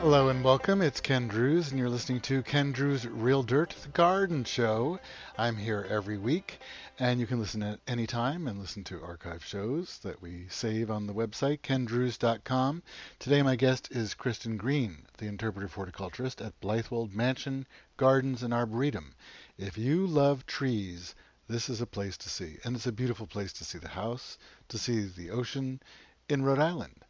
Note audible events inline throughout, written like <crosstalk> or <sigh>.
Hello and welcome. It's Ken Druse, and you're listening to Ken Druse Real Dirt the Garden Show. I'm here every week, and you can listen at any time and listen to archive shows that we save on the website, kendruse.com. Today, my guest is Kristin Green, the interpretive horticulturist at Blithewold Mansion Gardens and Arboretum. If you love trees, this is a place to see, and it's a beautiful place to see the house, to see the ocean in Rhode Island.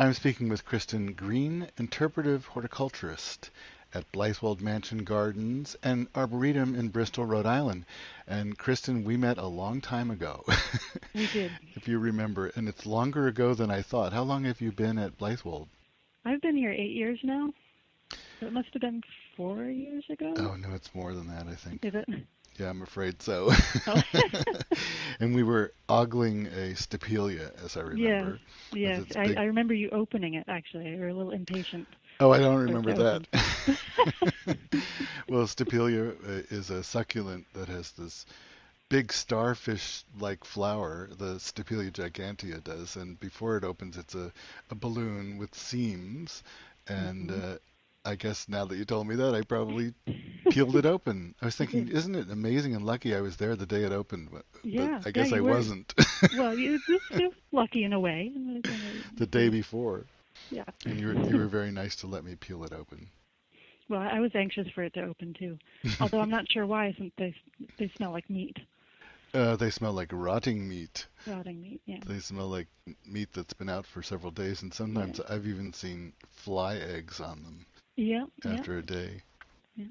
I'm speaking with Kristin Green, interpretive horticulturist at Blithewold Mansion Gardens and Arboretum in Bristol, Rhode Island. And Kristin, we met a long time ago. <laughs> We did. <laughs> if you remember, and it's longer ago than I thought. How long have you been at Blithewold? I've been here eight years now. So it must have been four years ago. Oh no, it's more than that, I think. Is it? Yeah, I'm afraid so. Oh. <laughs> <laughs> and we were ogling a stapelia, as I remember. yes, it's I, big- I remember you opening it actually. You were a little impatient. Oh, I don't remember that. <laughs> well, stapelia uh, is a succulent that has this big starfish-like flower. The stapelia gigantea does, and before it opens, it's a, a balloon with seams. And Mm-hmm. uh, I guess now that you told me that, I probably <laughs> peeled it open. I was thinking, isn't it amazing and lucky I was there the day it opened? But, but Yeah, I guess yeah, I were. wasn't well, you you you're <laughs> lucky in a way. the day before. Yeah. And you were, you were very nice to let me peel it open. Well, I was anxious for it to open too. Although I'm not sure why, since they they smell like meat, Uh, they smell like rotting meat. rotting meat. Yeah. They smell like meat that's been out for several days, and sometimes I've even seen fly eggs on them Yeah. Yeah. after a day. Yeah.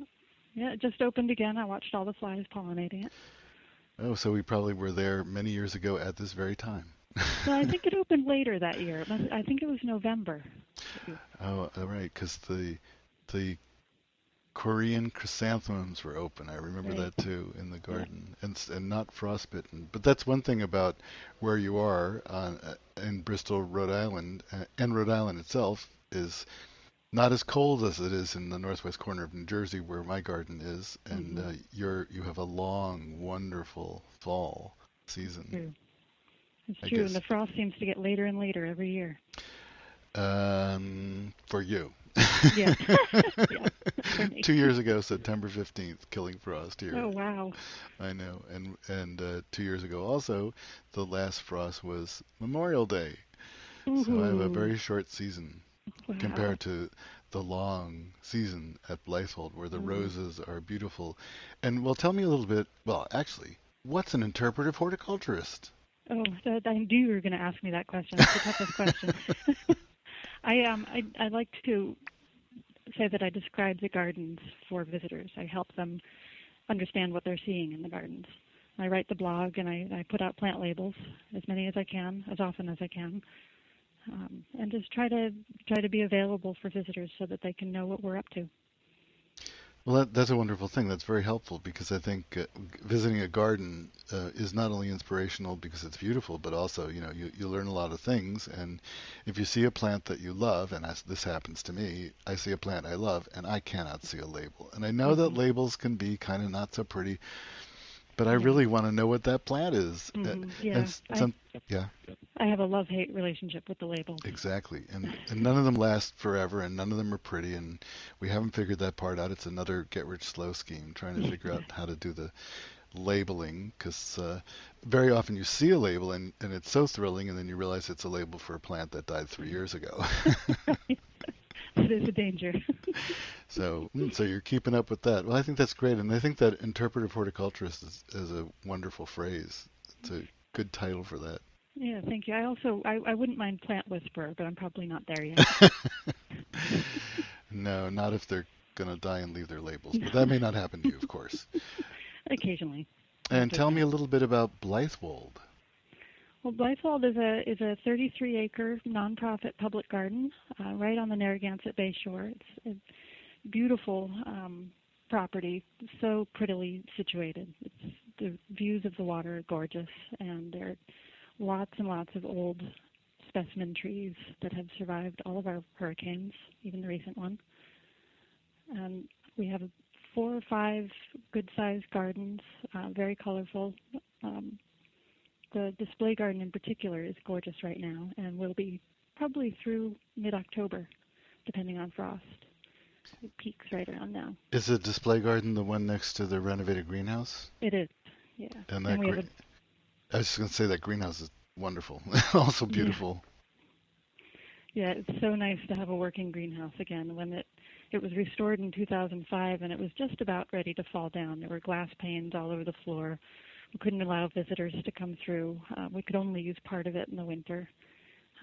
Yeah, it just opened again. I watched all the flies pollinating it. Oh, so we probably were there many years ago at this very time. So I think it <laughs> opened later that year. Must, I think it was November. Oh, all right, because the the Korean chrysanthemums were open. I remember Right. that too in the garden, and and not frostbitten. But that's one thing about where you are on, uh, in Bristol, Rhode Island, uh, and Rhode Island itself is not as cold as it is in the northwest corner of New Jersey, where my garden is, and Mhm. uh, you're you have a long, wonderful fall season. True. It's I true, guess- and the frost seems to get later and later every year. Um, for you. Yeah. <laughs> <laughs> yeah. Two years ago, September 15th, Killing Frost here. Oh wow. I know. And and uh, two years ago also, the last frost was Memorial Day. So I have a very short season wow. compared to the long season at Blithewold where the Mhm. roses are beautiful. And well, tell me a little bit, well, actually, what's an interpretive horticulturist? Oh, that, I knew you were going to ask me that question. It's the toughest question. <laughs> I um I I like to say that I describe the gardens for visitors. I help them understand what they're seeing in the gardens. I write the blog and I, I put out plant labels as many as I can, as often as I can, um, and just try to try to be available for visitors so that they can know what we're up to. Well, that, that's a wonderful thing. That's very helpful because I think uh, visiting a garden uh, is not only inspirational because it's beautiful, but also, you know, you, you learn a lot of things. And if you see a plant that you love, and as this happens to me, I see a plant I love and I cannot see a label. And I know that Mhm. labels can be kind of not so pretty, but I really want to know what that plant is. Uh, Mhm, yeah, and s- I- some, yeah. I have a love-hate relationship with the label. Exactly, and and none of them last forever, and none of them are pretty, and we haven't figured that part out. It's another get-rich-slow scheme, trying to figure out how to do the labeling, because uh, very often you see a label and and it's so thrilling, and then you realize it's a label for a plant that died three years ago. <laughs> it is a danger. <laughs> so mm, so you're keeping up with that. Well, I think that's great, and I think that interpretive horticulturist is, is a wonderful phrase. It's a good title for that. yeah, thank you. I also I, I wouldn't mind plant whisperer, but I'm probably not there yet. <laughs> no, not if they're going to die and leave their labels, but that may not happen to you, of course. <laughs> Occasionally. And tell me a little bit about Blithewold. Well, Blithewold is a is a 33 acre nonprofit public garden uh, right on the Narragansett Bay shore. It's a beautiful um, property, so prettily situated. It's, the views of the water are gorgeous, and there are lots and lots of old specimen trees that have survived all of our hurricanes, even the recent one. And we have four or five good-sized gardens, uh, very colorful. Um, the display garden in particular is gorgeous right now and will be probably through mid-October. depending on frost. It peaks right around now. Is the display garden the one next to the renovated greenhouse? It is, yeah. And that And gre- I was just going to say that greenhouse is wonderful, <laughs> also Yeah. beautiful. Yeah, it's so nice to have a working greenhouse again. When it it was restored in 2005, and it was just about ready to fall down. There were glass panes all over the floor. We couldn't allow visitors to come through. Uh, we could only use part of it in the winter.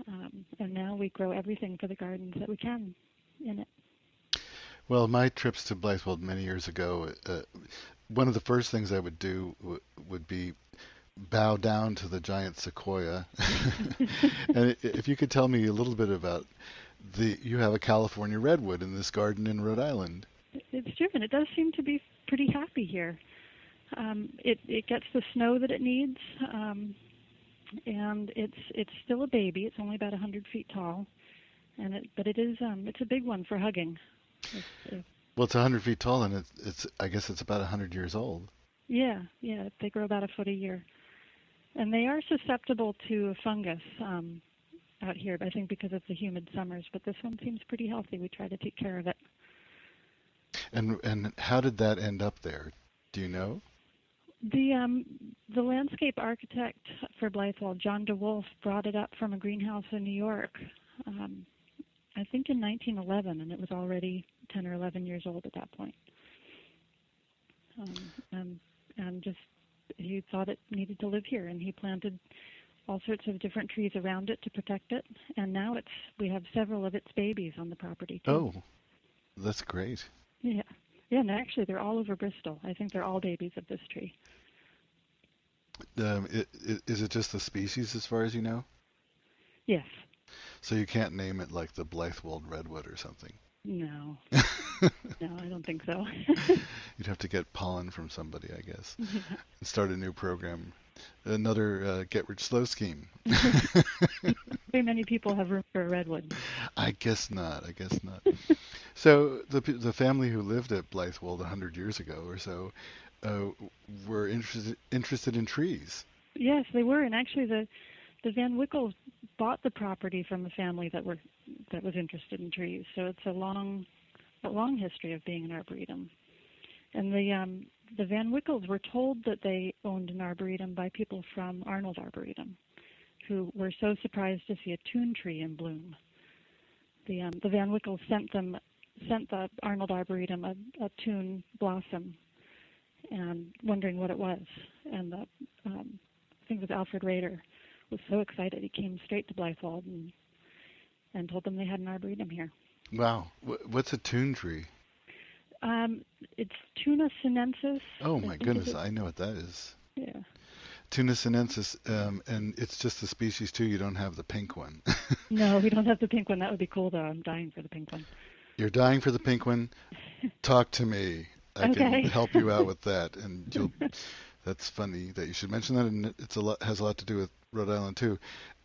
Um, and now we grow everything for the gardens that we can in it. Well, my trips to Blithewold many years ago, uh, one of the first things I would do w- would be bow down to the giant sequoia. <laughs> and if you could tell me a little bit about the, you have a California redwood in this garden in Rhode Island. It's true, and it does seem to be pretty happy here. Um, it it gets the snow that it needs, um, and it's it's still a baby. It's only about 100 feet tall, and it but it is um, it's a big one for hugging. Well, it's 100 feet tall, and it's, it's I guess it's about 100 years old. yeah, yeah, they grow about a foot a year, and they are susceptible to fungus um, out here. I think because of the humid summers, but this one seems pretty healthy. We try to take care of it. And and how did that end up there? Do you know? The um, the landscape architect for Blithewold, John DeWolf, brought it up from a greenhouse in New York, um, I think in 1911, and it was already 10 or 11 years old at that point. Um, and and just he thought it needed to live here, and he planted all sorts of different trees around it to protect it. And now it's we have several of its babies on the property too. Oh, that's great. yeah, yeah. And actually, they're all over Bristol. I think they're all babies of this tree. Um, i i is it just the species as far as you know? Yes. So you can't name it like the Blithewold redwood or something. No. <laughs> no, I don't think so. <laughs> You'd have to get pollen from somebody, I guess, <laughs> and start a new program. Another uh, get rich slow scheme. Very many people have room for a redwood. I guess not. I guess not. so the the family who lived at Blithewold a hundred years ago or so uh, were interested interested in trees. Yes, they were, and actually the the Van Wickles bought the property from a family that were that was interested in trees. So it's a long a long history of being an arboretum. And the um, the Van Wickles were told that they owned an arboretum by people from Arnold Arboretum, who were so surprised to see a toon tree in bloom. The um, the Van Wickles sent them sent the Arnold Arboretum a, a toon blossom, and wondering what it was. And the um, I think it was Alfred Rehder was so excited he came straight to Blithewold and and told them they had an arboretum here. Wow. What's a toon tree? Um, it's Toona sinensis. Oh my goodness, I know what that is. Yeah. Toona sinensis, um, and it's just the species too. You don't have the pink one. <laughs> No, we don't have the pink one. That would be cool though. I'm dying for the pink one. You're dying for the pink one. Talk to me. I can <laughs> help you out <laughs> with that, and you'll. That's funny that you should mention that, and it's a lot has a lot to do with Rhode Island too.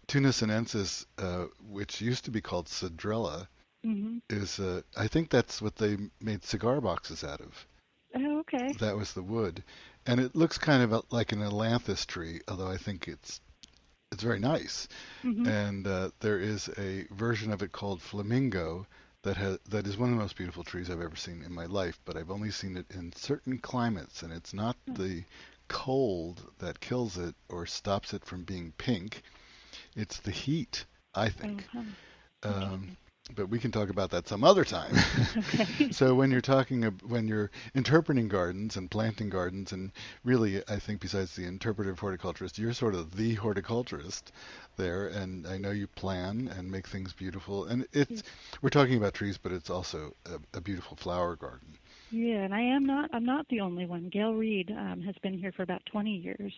Toona sinensis, uh, which used to be called cedrela, hmm is uh, I think that's what they made cigar boxes out of. Oh, okay. That was the wood, and it looks kind of like an ailanthus tree, although I think it's it's very nice. hmm And uh, there is a version of it called flamingo that has that is one of the most beautiful trees I've ever seen in my life. But I've only seen it in certain climates, and it's not Hmm. the cold that kills it or stops it from being pink. It's the heat, I Oh, think. huh. Um, but we can talk about that some other time. <laughs> Okay. <laughs> so when you're talking when you're interpreting gardens and planting gardens and really I think besides the interpretive horticulturist you're sort of the horticulturist there and I know you plan and make things beautiful and it's we're talking about trees but it's also a, a beautiful flower garden. Yeah, and I am not. I'm not the only one. Gail Reed um, has been here for about 20 years.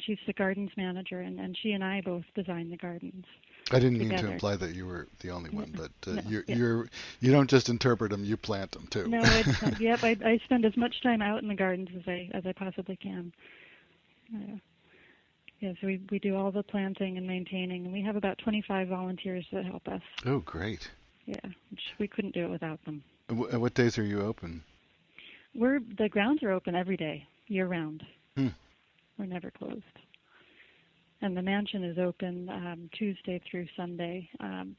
She's the gardens manager, and, and she and I both design the gardens. I didn't mean to imply that you were the only one but uh, No, you're, yeah. you're you don't just interpret them you plant them too. No, it's, <laughs> yep. I, I spend as much time out in the gardens as I as I possibly can. Uh, yeah, so we we do all the planting and maintaining, and we have about 25 volunteers that help us. oh great. Yeah, which we couldn't do it without them. What days are you open? We're the grounds are open every day, year round. Hmm. We're never closed. And the mansion is open um, Tuesday through Sunday um,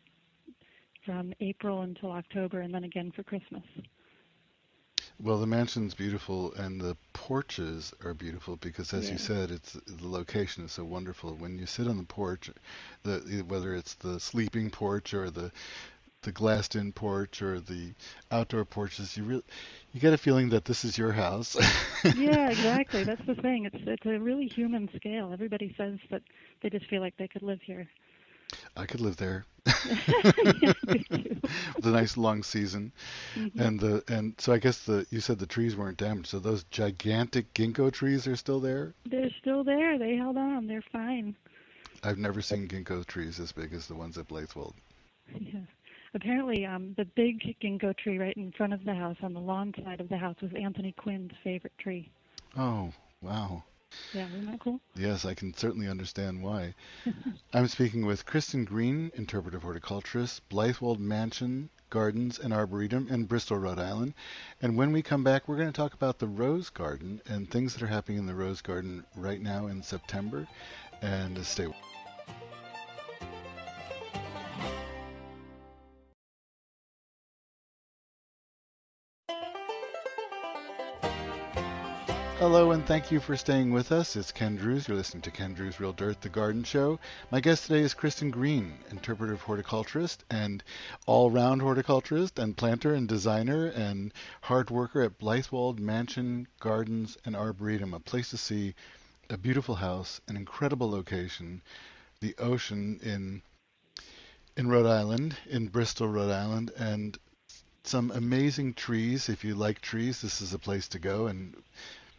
from April until October, and then again for Christmas. Well, the mansion's beautiful, and the porches are beautiful because, as Yeah. you said, it's the location is so wonderful. When you sit on the porch, the whether it's the sleeping porch or the the glassed-in porch or the outdoor porches, you really you get a feeling that this is your house. <laughs> yeah, <laughs> exactly. That's the thing. It's it's a really human scale. Everybody says that they just feel like they could live here. I could live there <laughs> yeah, with a nice long season. Mhm. And the and so I guess the you said the trees weren't damaged, so those gigantic ginkgo trees are still there. They're still there. They held on. They're fine. I've never seen ginkgo trees as big as the ones at Blithewold. Yeah. Apparently, um, the big ginkgo tree right in front of the house, on the lawn side of the house, was Anthony Quinn's favorite tree. Oh, wow. Yeah, isn't that cool? Yes, I can certainly understand why. <laughs> I'm speaking with Kristin Green, interpretive horticulturist, Blithewold Mansion Gardens and Arboretum in Bristol, Rhode Island. And when we come back, we're going to talk about the Rose Garden and things that are happening in the Rose Garden right now in September. And stay. Thank you for staying with us. It's Ken Druse. You're listening to Ken Druse Real Dirt, the garden show. My guest today is Kristin Green, interpretive horticulturist and all round horticulturist and planter and designer and hard worker at Blithewold Mansion Gardens and Arboretum, a place to see a beautiful house, an incredible location, the ocean in in Rhode Island, in Bristol, Rhode Island, and some amazing trees. If you like trees, this is a place to go. And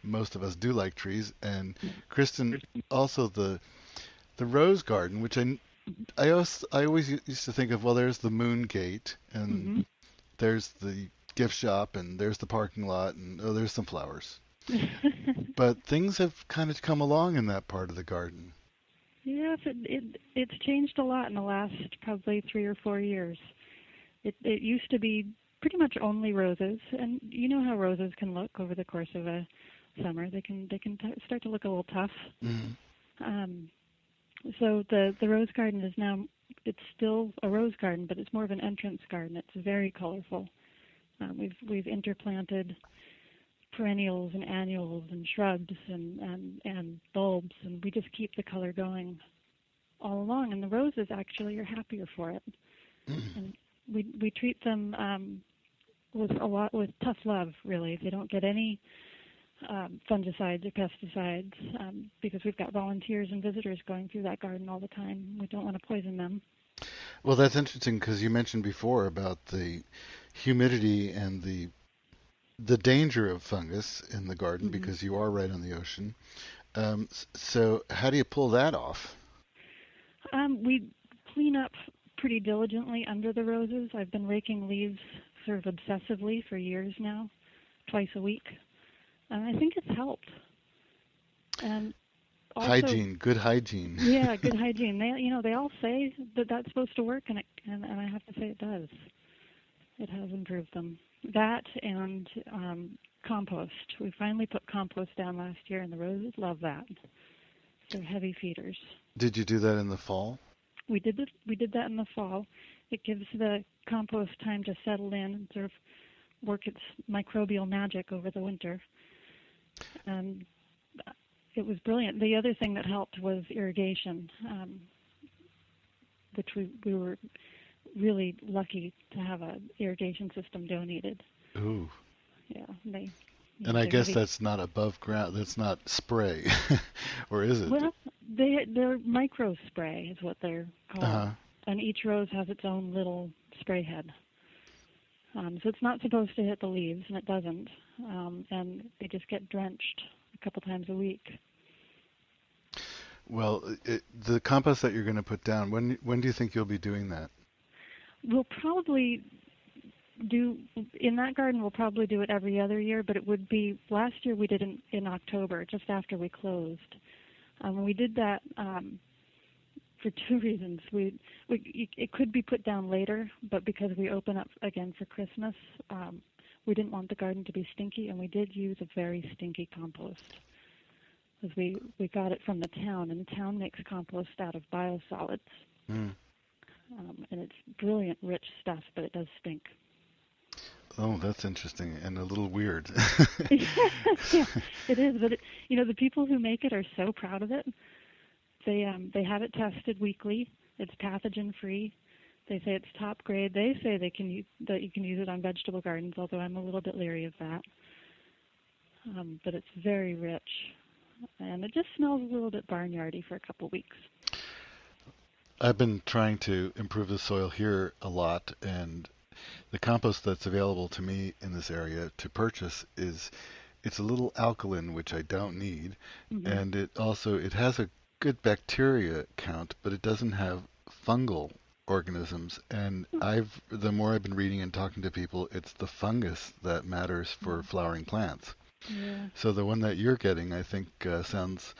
most of us do like trees. And Kristin, also the the rose garden, which I I always, I always used to think of. Well, there's the Moon Gate, and Mhm. there's the gift shop, and there's the parking lot, and oh, there's some flowers. <laughs> But things have kind of come along in that part of the garden. Yes, it, it it's changed a lot in the last probably three or four years. It it used to be pretty much only roses, and you know how roses can look over the course of a summer. They can they can t- start to look a little tough. Mhm. Um, so the the rose garden is now it's still a rose garden, but it's more of an entrance garden. It's very colorful. Um, we've we've interplanted perennials and annuals and shrubs and, and and bulbs, and we just keep the color going all along. And the roses actually are happier for it. Mhm. And we we treat them um, with a lot with tough love. Really, they don't get any um, fungicides or pesticides um, because we've got volunteers and visitors going through that garden all the time. We don't want to poison them. Well, that's interesting because you mentioned before about the humidity and the the danger of fungus in the garden Mhm. because you are right on the ocean. Um, so, how do you pull that off? Um, we clean up pretty diligently under the roses. I've been raking leaves sort of obsessively for years now, twice a week, and I think it's helped. And also, hygiene, good hygiene. <laughs> yeah, good <laughs> hygiene. They, you know, they all say that that's supposed to work, and it, and, and I have to say it does. It has improved them. That and um, compost. We finally put compost down last year, and the roses love that. They're heavy feeders. Did you do that in the fall? We did it. We did that in the fall. It gives the compost time to settle in and sort of work its microbial magic over the winter. And it was brilliant. The other thing that helped was irrigation, um, which we we were really lucky to have a irrigation system donated. Ooh. Yeah, they. And I guess really- that's not above ground. That's not spray, <laughs> or is it? well, they they're micro spray is what they're called. uh-huh. and each rose has its own little spray head. Um, so it's not supposed to hit the leaves, and it doesn't. Um, and they just get drenched a couple times a week. Well, it, the compost that you're going to put down. When when do you think you'll be doing that? We'll probably do in that garden. We'll probably do it every other year, but it would be last year we did it in, in October, just after we closed. Um, we did that um, for two <laughs> reasons. We, we it could be put down later, but because we open up again for Christmas, um, we didn't want the garden to be stinky, and we did use a very stinky compost. Because we we got it from the town, and the town makes compost out of biosolids. Mm. um, and it's brilliant, rich stuff, but it does stink. Oh, that's interesting and a little weird. <laughs> yeah, <laughs> it is. But it, you know, the people who make it are so proud of it. They um, they have it tested weekly. It's pathogen free. They say it's top grade. They say they can use, that you can use it on vegetable gardens, although I'm a little bit leery of that. Um, but it's very rich, and it just smells a little bit barnyardy for a couple weeks. I've been trying to improve the soil here a lot, and the compost that's available to me in this area to purchase is it's a little alkaline, which I don't need, hmm and it also it has a good bacteria count, but it doesn't have fungal organisms. And hmm. I've the more I've been reading and talking to people, it's the fungus that matters for hmm. flowering plants. Yeah. So the one that you're getting, I think, uh, sounds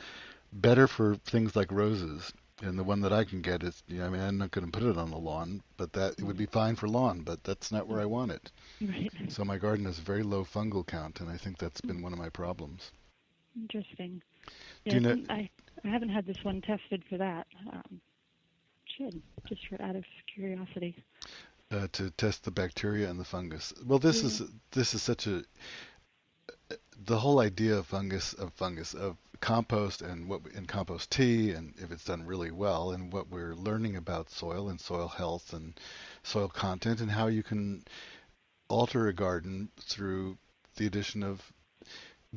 better for things like roses. And the one that I can get is, you know, I mean, I'm not going to put it on the lawn, but that it would be mm. fine for lawn, but that's not where I want it. Right. So my garden has very low fungal count, and I think that's been hmm. one of my problems. Interesting. Do Yeah, you know- I, I haven't had this one tested for that. Um, should just for out of curiosity. uh, to test the bacteria and the fungus. Well, this is this is such a the whole idea of fungus of fungus of compost and what in compost tea and if it's done really well and what we're learning about soil and soil health and soil content and how you can alter a garden through the addition of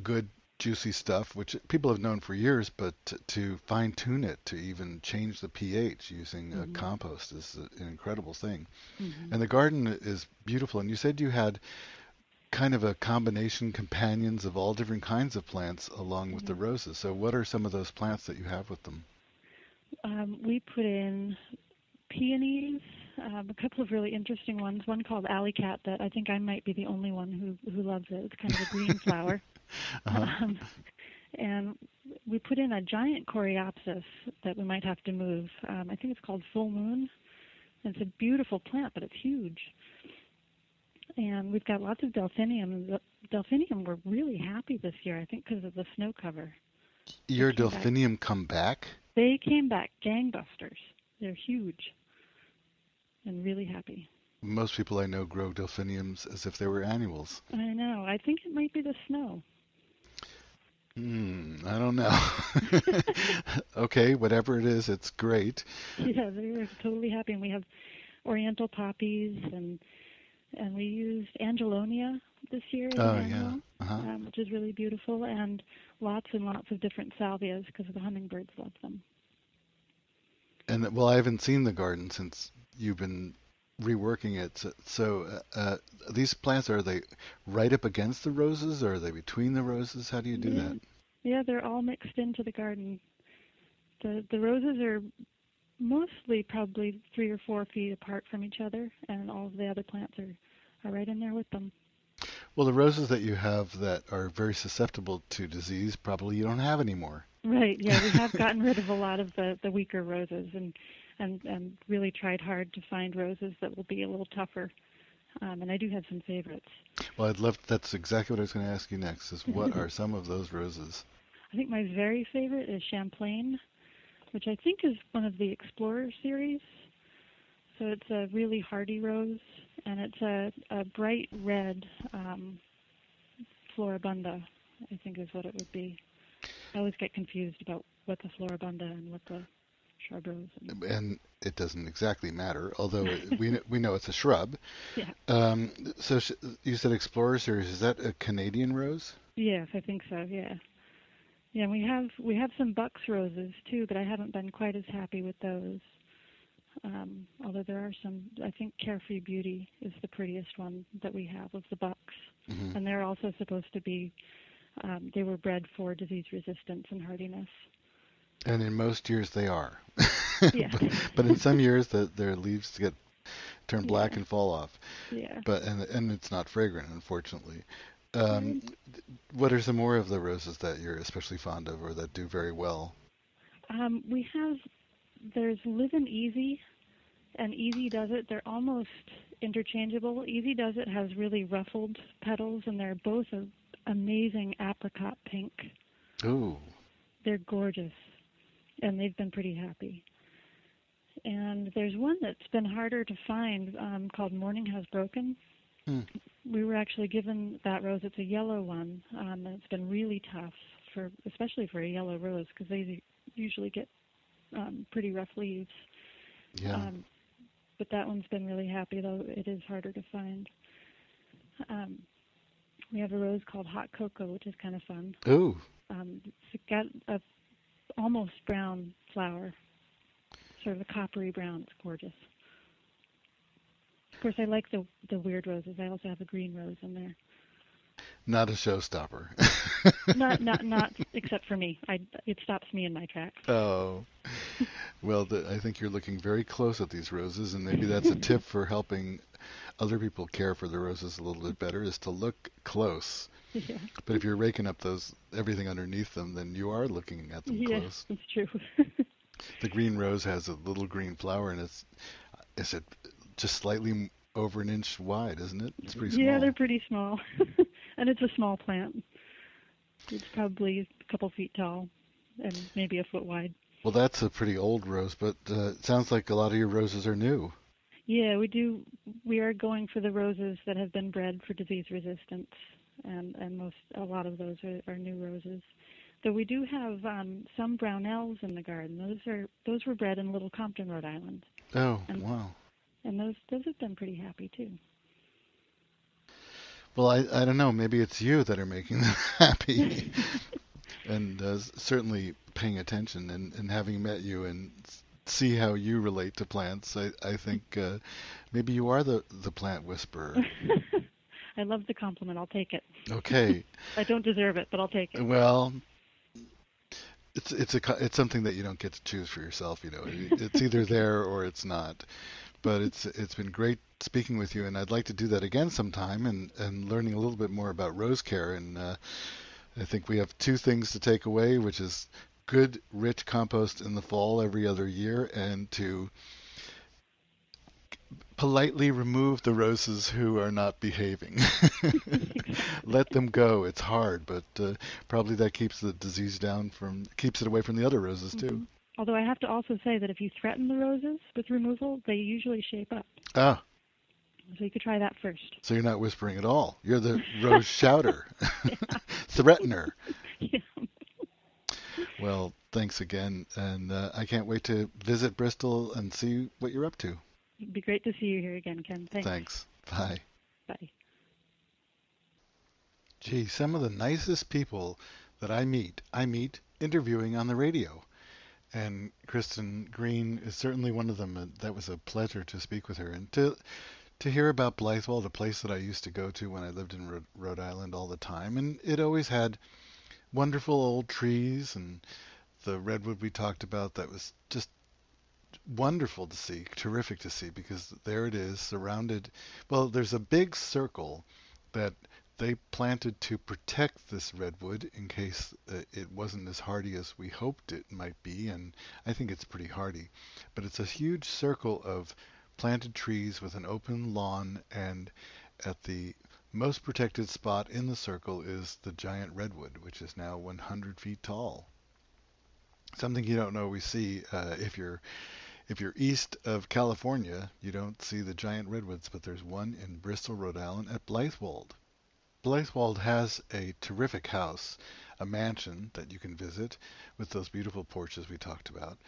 good juicy stuff which people have known for years but to, to fine tune it to even change the pH using Mhm. compost is an incredible thing hmm and the garden is beautiful. And you said you had kind of a combination companions of all different kinds of plants along with the Mhm. roses. So what are some of those plants that you have with them? Um, we put in peonies, um, a couple of really interesting ones. One called alley cat that I think I might be the only one who who loves it. It's kind of a green <laughs> flower. Uh-huh. <laughs> Um, and we put in a giant coreopsis that we might have to move. Um, I think it's called Full Moon. It's a beautiful plant, but it's huge. And we've got lots of delphinium. The delphinium were really happy this year, I think, because of the snow cover. Your came back. delphinium come back? They came back gangbusters. They're huge and really happy. Most people I know grow delphiniums as if they were annuals. I know. I think it might be the snow. Hmm, I don't know. <laughs> okay, whatever it is, it's great. yeah, they're totally happy. And we have oriental poppies and and we used angelonia this year Oh, yeah. Uh-huh. um, which is really beautiful, and lots and lots of different salvias because the hummingbirds love them. And well, I haven't seen the garden since you've been reworking it. So, so uh, uh, these plants are they right up against the roses, or are they between the roses? How do you do yeah. that? Yeah, they're all mixed into the garden. The the roses are mostly probably three or four feet apart from each other, and all of the other plants are are right in there with them. Well, the roses that you have that are very susceptible to disease, probably you don't have anymore. Right. Yeah, we have <laughs> gotten rid of a lot of the the weaker roses, and and and really tried hard to find roses that will be a little tougher. Um, and I do have some favorites. Well, I'd love. That's exactly what I was going to ask you next. Is what are some of those roses? <laughs> I think my very favorite is Champlain, which I think is one of the Explorer series. So it's a really hardy rose, and it's a, a bright red um, Floribunda, I think is what it would be. I always get confused about what the Floribunda and what the And, And it doesn't exactly matter, although <laughs> we we know it's a shrub. yeah. Um, so sh- you said Explorer series. Is that a Canadian rose? Yes, I think so. Yeah. Yeah, we have we have some bucks roses too, but I haven't been quite as happy with those. Um, although there are some, I think Carefree Beauty is the prettiest one that we have of the bucks, hmm and they're also supposed to be. Um, they were bred for disease resistance and hardiness. And in most years they are. <laughs> Yeah. but, but in some years the, their leaves get turn black Yeah. and fall off. Yeah. But and and it's not fragrant, unfortunately. Um, what are some more of the roses that you're especially fond of or that do very well? Um, we have there's Livin' Easy and Easy Does It. They're almost interchangeable. Easy Does It has really ruffled petals, and they're both a amazing apricot pink. Ooh. They're gorgeous, and they've been pretty happy. and there's one that's been harder to find um, called Morning Has Broken. Hmm. We were actually given that rose. It's a yellow one, um, and it's been really tough for, especially for a yellow rose, because they usually get um, pretty rough leaves. Yeah. Um, but that one's been really happy, though it is harder to find. Um, we have a rose called Hot Cocoa, which is kind of fun. Ooh. Um, it's got a almost brown flower, sort of a coppery brown. It's gorgeous. Of course, I like the the weird roses. I also have a green rose in there. Not a showstopper. <laughs> not not not <laughs> except for me. I it stops me in my tracks. oh. Well, the, I think you're looking very close at these roses, and maybe that's a <laughs> tip for helping other people care for the roses a little bit better is to look close. <laughs> Yeah. But if you're raking up those everything underneath them, then you are looking at them Yes, close. that's true. <laughs> The green rose has a little green flower, and it's is it just slightly over an inch wide, isn't it? It's pretty small. yeah, they're pretty small, <laughs> and it's a small plant. It's probably a couple feet tall, and maybe a foot wide. Well, that's a pretty old rose, but uh, it sounds like a lot of your roses are new. Yeah, we do. We are going for the roses that have been bred for disease resistance, and and most a lot of those are, are new roses. Though we do have um, some brownells in the garden. Those are those were bred in Little Compton, Rhode Island, Oh, And- wow. and those those have been pretty happy too. Well, I, I don't know. Maybe it's you that are making <laughs> them happy. <laughs> and uh, certainly paying attention and, and having met you and see how you relate to plants, I, I think uh, maybe you are the, the plant whisperer. <laughs> I love the compliment. I'll take it. Okay. <laughs> I don't deserve it, but I'll take it. Well, it's it's a it's something that you don't get to choose for yourself. You know, <laughs> it's either there or it's not. But it's it's been great speaking with you, and I'd like to do that again sometime, and and learning a little bit more about rose care. And uh, I think we have two things to take away, which is good, rich compost in the fall every other year, and to politely remove the roses who are not behaving. <laughs> Let them go. It's hard, but uh, probably that keeps the disease down from keeps it away from the other roses too. Mhm. Although I have to also say that if you threaten the roses with removal, they usually shape up. Ah, So you could try that first. so you're not whispering at all. You're the <laughs> rose shouter, <laughs> threatener. Yeah. Well, thanks again, and uh, I can't wait to visit Bristol and see what you're up to. It'd be great to see you here again, Ken. Thanks. Thanks. Bye. Bye. Gee, some of the nicest people that I meet, I meet interviewing on the radio. And Kristin Green is certainly one of them. That was a pleasure to speak with her and to to hear about Blithewold, the place that I used to go to when I lived in Rhode, Rhode Island all the time. And it always had wonderful old trees and the redwood we talked about that was just wonderful to see, terrific to see because there it is surrounded. Well, there's a big circle that they planted to protect this redwood in case uh, it wasn't as hardy as we hoped it might be, and I think it's pretty hardy. But it's a huge circle of planted trees with an open lawn, and at the most protected spot in the circle is the giant redwood, which is now 100 feet tall. Something you don't always see uh, if you're if you're east of California, you don't see the giant redwoods, but there's one in Bristol, Rhode Island at Blithewold. Blithewold has a terrific house, a mansion that you can visit with those beautiful porches we talked about.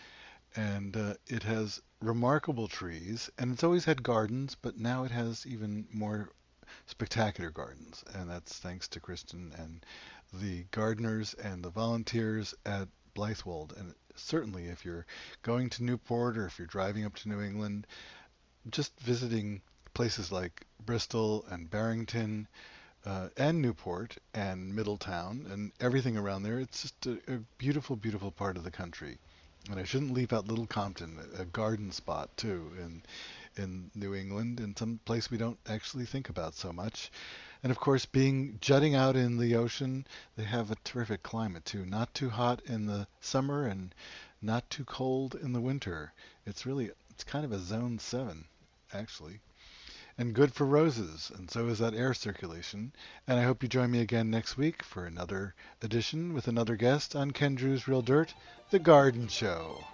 And uh, it has remarkable trees, and it's always had gardens, but now it has even more spectacular gardens. And that's thanks to Kristin and the gardeners and the volunteers at Blithewold. And certainly, if you're going to Newport or if you're driving up to New England, just visiting places like Bristol and Barrington uh, and Newport and Middletown and everything around there. It's just a, a beautiful, beautiful part of the country. And I shouldn't leave out Little Compton, a, garden spot too in in New England, and some place we don't actually think about so much. And of course, being jutting out in the ocean, they have a terrific climate too. Not too hot in the summer and not too cold in the winter. It's really it's kind of a zone seven, actually and good for roses, and so is that air circulation. And I hope you join me again next week for another edition with another guest on Ken Druse Real Dirt, The Garden Show.